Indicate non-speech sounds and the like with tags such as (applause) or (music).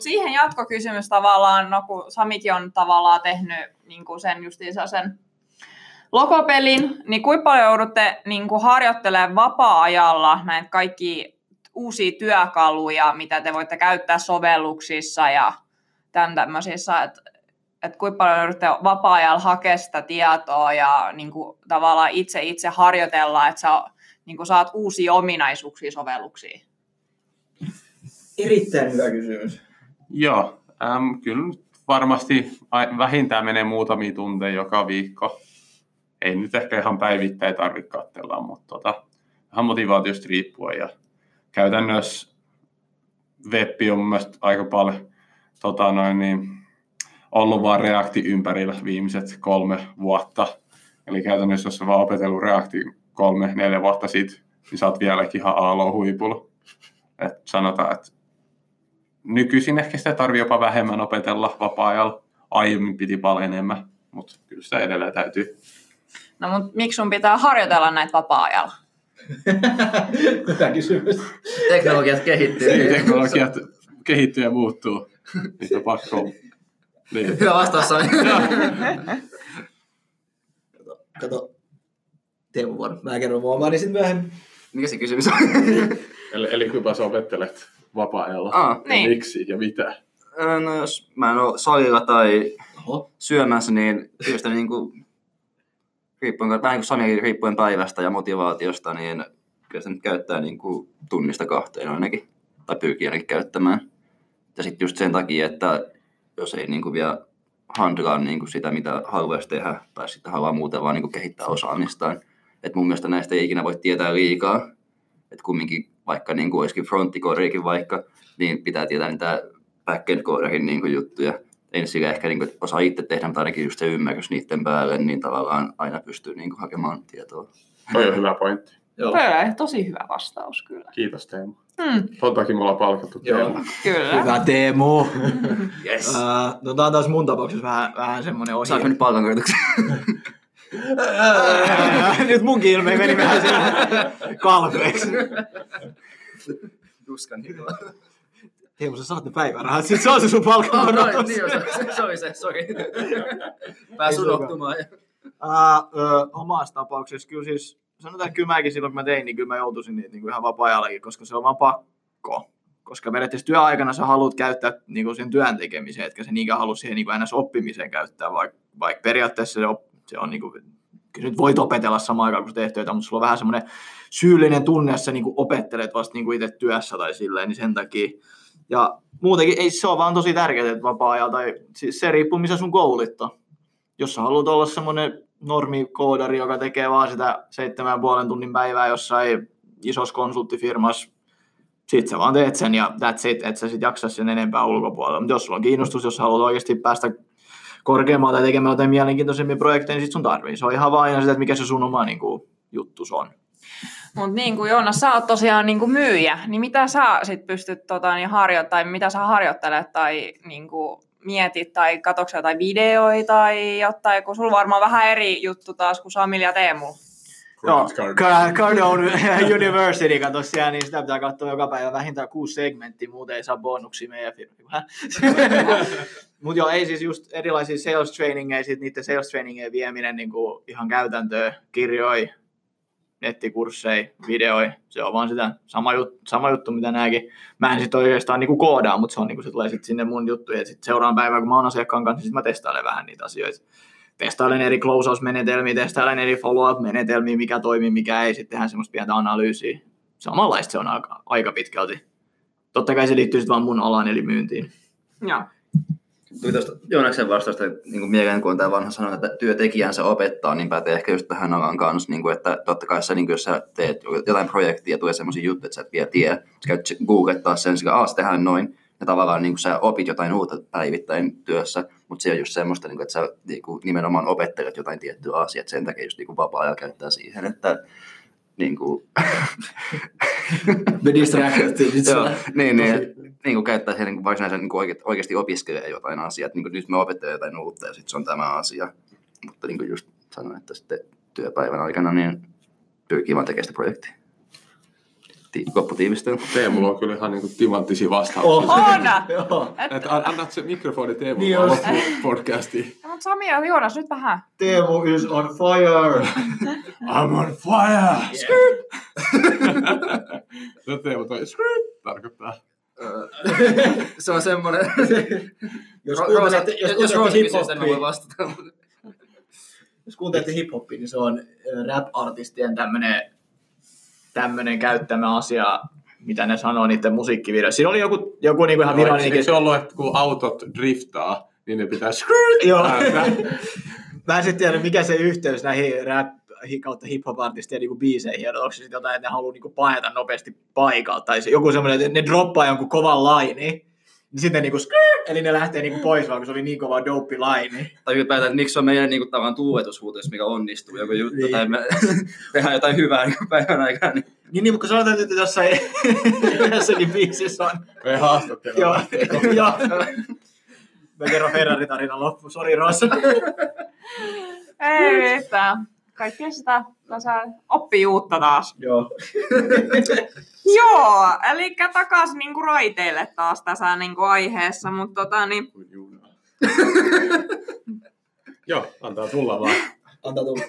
Mutta siihen jatkokysymys tavallaan, no kun Samikin on tavallaan tehnyt niin kuin sen justiinsa sen logopelin, niin kuinka paljon joudutte niin kuin harjoittelemaan vapaa-ajalla näitä kaikki uusia työkaluja, mitä te voitte käyttää sovelluksissa ja tämän tämmöisissä, että että kuinka paljon joudutte vapaa-ajalla hakea sitä tietoa ja niin kuin, tavallaan itse itse harjoitella, että sä niin kuin, saat uusia ominaisuuksia sovelluksiin? Erittäin hyvä kysymys. Joo, äm, kyllä varmasti vähintään menee muutamia tunteja joka viikko. Ei nyt ehkä ihan päivittäin tarvitse katsella, mutta tota, vähän motivaatiosta riippuen. Ja käytännössä web on mielestäni aika paljon tota noin, niin, ollut vain reakti ympärillä viimeiset kolme vuotta. Eli käytännössä jos vaan opetellut reakti kolme, neljä vuotta sitten, niin sä oot vieläkin ihan aalo-huipulla. Et sanotaan, että nykyisin ehkä sitä tarvii jopa vähemmän opetella vapaa-ajalla. Aiemmin piti paljon enemmän, mutta kyllä sitä edelleen täytyy. No mutta miksi sun pitää harjoitella näitä vapaa-ajalla? (laughs) Hyvä kysymys. Teknologiat kehittyy. Niin, teknologiat kehittyy ja muuttuu. Niitä on pakko. Niin. Hyvä vastaus on. kato, kato. Teemu vuoro. Mä kerron mua, niin sitten myöhemmin. Mikä se kysymys on? eli, eli kuinka sä opettelet vapaa-ajalla? Ah, niin. Miksi ja mitä? No jos mä en ole salilla tai Oho. syömässä, niin just niin kuin, riippuen, vähän kuin Sami riippuen päivästä ja motivaatiosta, niin kyllä sitä nyt käyttää niin kuin tunnista kahteen ainakin, tai pyrkii ainakin käyttämään. Ja sitten just sen takia, että jos ei niin kuin vielä handlaa niin kuin sitä, mitä haluaisi tehdä, tai sitten haluaa muuten vaan niin kuin kehittää osaamistaan. Et mun mielestä näistä ei ikinä voi tietää liikaa. Että kumminkin, vaikka niin kuin olisikin fronttikoriikin vaikka, niin pitää tietää niitä backend koodarin niin kuin juttuja. Ei sillä ehkä niin kuin, osaa itse tehdä, mutta ainakin just se ymmärrys niiden päälle, niin tavallaan aina pystyy niin kuin, hakemaan tietoa. Toi on hyvä pointti. Joo. On tosi hyvä vastaus kyllä. Kiitos Teemu. Hmm, Ton takia me ollaan palkattu Joo. Teemu. kyllä. Hyvä Teemu. Yes. Uh, no tää on taas mun tapauksessa vähän, vähän semmonen ohi. Saanko nyt palkankorotuksen? (laughs) (laughs) Nyt munkin ilme meni vähän sinne kalpeeksi. Tuskan hyvä. Teemu, sä saat ne päivärahat, sit se on se sun Oh, no, niin, se, se oli se, sori. Pääs unohtumaan. Uh, ö, omassa tapauksessa kyllä siis, sanotaan, että kyllä mäkin silloin kun mä tein, niin kyllä mä joutuisin niitä niin kuin ihan vapaa-ajallakin, koska se on vaan pakko. Koska periaatteessa työaikana sä haluat käyttää niin kuin sen työn tekemiseen, etkä se niinkään halua siihen niin kuin ns. oppimiseen käyttää, vaikka, vaikka periaatteessa se, op, se on niin kuin, nyt voit opetella samaan aikaan, kun teet töitä, mutta sulla on vähän semmoinen syyllinen tunne, jos sä niin kuin opettelet vasta niin kuin itse työssä tai silleen, niin sen takia. Ja muutenkin ei se ole vaan tosi tärkeää, että vapaa-ajalla, tai siis se riippuu missä sun koulit on jos sä haluat olla semmoinen normikoodari, joka tekee vaan sitä seitsemän puolen tunnin päivää jossain isossa konsulttifirmassa, sit sä vaan teet sen ja that's it, et sä sit jaksa sen enempää ulkopuolella. Mutta jos sulla on kiinnostus, jos haluat oikeasti päästä korkeammalta tai tekemään jotain mielenkiintoisempia projekteja, niin sit sun tarvii. Se on ihan vaan aina sitä, että mikä se sun oma niin kuin, juttus on. Mutta niin kuin Joonas, sä oot tosiaan niin kuin myyjä, niin mitä sä sit pystyt tota, niin harjoittamaan, tai mitä sä harjoittelet tai niin kuin mietit tai katsotko sä jotain videoita tai jotain, kun sulla varmaan vähän eri juttu taas kuin Samil ja Teemu. Joo, Cardone (laughs) University, kato siellä, niin sitä pitää katsoa joka päivä vähintään kuusi segmenttiä, muuten ei saa bonuksia meidän firmaan. (laughs) Mutta joo, ei siis just erilaisia sales trainingeja, sit niiden sales trainingien vieminen niin kuin ihan käytäntöön, kirjoi, nettikursseja, videoi, se on vaan sitä sama, jut, sama juttu, mitä nämäkin. Mä en sit oikeastaan niinku koodaa, mutta se on niinku, se tulee sit sinne mun juttuihin, ja sit seuraavan päivän, kun mä oon asiakkaan kanssa, niin sit mä testailen vähän niitä asioita. Testailen eri closeout-menetelmiä, testailen eri follow-up-menetelmiä, mikä toimii, mikä ei, sitten tehdään semmoista pientä analyysiä. Samanlaista se on aika, aika pitkälti. Totta kai se liittyy sitten vaan mun alaan, eli myyntiin. Joo. Tuli tuosta Joonaksen vastausta niin kuin mieleen, kun on tämä vanha sanonta, että työtekijänsä opettaa, niin pätee ehkä just tähän alan kanssa, niin kuin, että totta kai sä, niin kuin, jos sä teet jotain projektia ja tulee sellaisia juttuja, että sä et vielä tiedä, sä käyt googlettaa sen, sillä aas tehdään noin, ja tavallaan niin kuin, sä opit jotain uutta päivittäin työssä, mutta se on just semmoista, niin kuin, että sä niin kuin, nimenomaan opettelet jotain tiettyä asiaa, että sen takia just niin kuin, vapaa-ajalla käyttää siihen, että niin kuin, (laughs) Me distracted. Joo, niin, niin, niin kuin käyttää siihen niin varsinaisen niin oikeasti, oikeasti opiskelee jotain asiaa. Että, niin kuin, nyt me opettelen jotain uutta ja sitten se on tämä asia. Mutta niin kuin just sanoin, että sitten työpäivän aikana niin pyrkii vaan tekemään sitä projektia. Ti- lopputiivistelyn. Teemulla on kyllä ihan niinku timanttisia vastauksia. Oh. On! Joo. Et, an- annat se mikrofoni Teemulle Niin niin podcastiin. mutta Sami ja Joonas, nyt vähän. Teemu is on fire. I'm on fire! no Teemu toi skrrt tarkoittaa. (laughs) Se on semmoinen... Jos kuuntelette, jos kuuntelette kysyy sen, mä voin hip-hopia, vastata. jos kuuntelette hip-hopia, niin se on äh, rap-artistien tämmönen, tämmönen käyttämä asia, mitä ne sanoo niiden musiikkivideoissa. Siinä oli joku, joku niinku ihan Eikö virallinen... se ollut, että kun autot driftaa, niin ne pitää Joo. ääntä? (laughs) Mä en sitten tiedä, mikä se yhteys näihin rap kautta hip-hop-artistien niinku biiseihin, on. onko se sitten jotain, että ne haluaa niinku paeta nopeasti paikalta, tai se, joku semmoinen, että ne droppaa jonkun kovan laini, niin sitten ne niinku skrrr, eli ne lähtee niinku pois, vaan kun se oli niin kova dope laini. Tai ylipäätään, että miksi se on meidän niinku, tavallaan tuuletushuuto, jos mikä onnistuu, joku juttu, Niin. tai me (laughs) tehdään jotain hyvää niin päivän aikana, niin Niin, niin mutta kun sanotaan, että jossain (laughs) yhdessäkin biisissä on. Ei haastattele. Joo, joo. Mä kerron Ferrari-tarinan loppu, sori Ross. Ei mitään. Kaikkea sitä tässä oppii uutta taas. Joo. Joo, eli takaisin niinku raiteille taas tässä niinku aiheessa, mutta tota niin. (laughs) Joo, antaa tulla vaan. (laughs) Antaa tulla.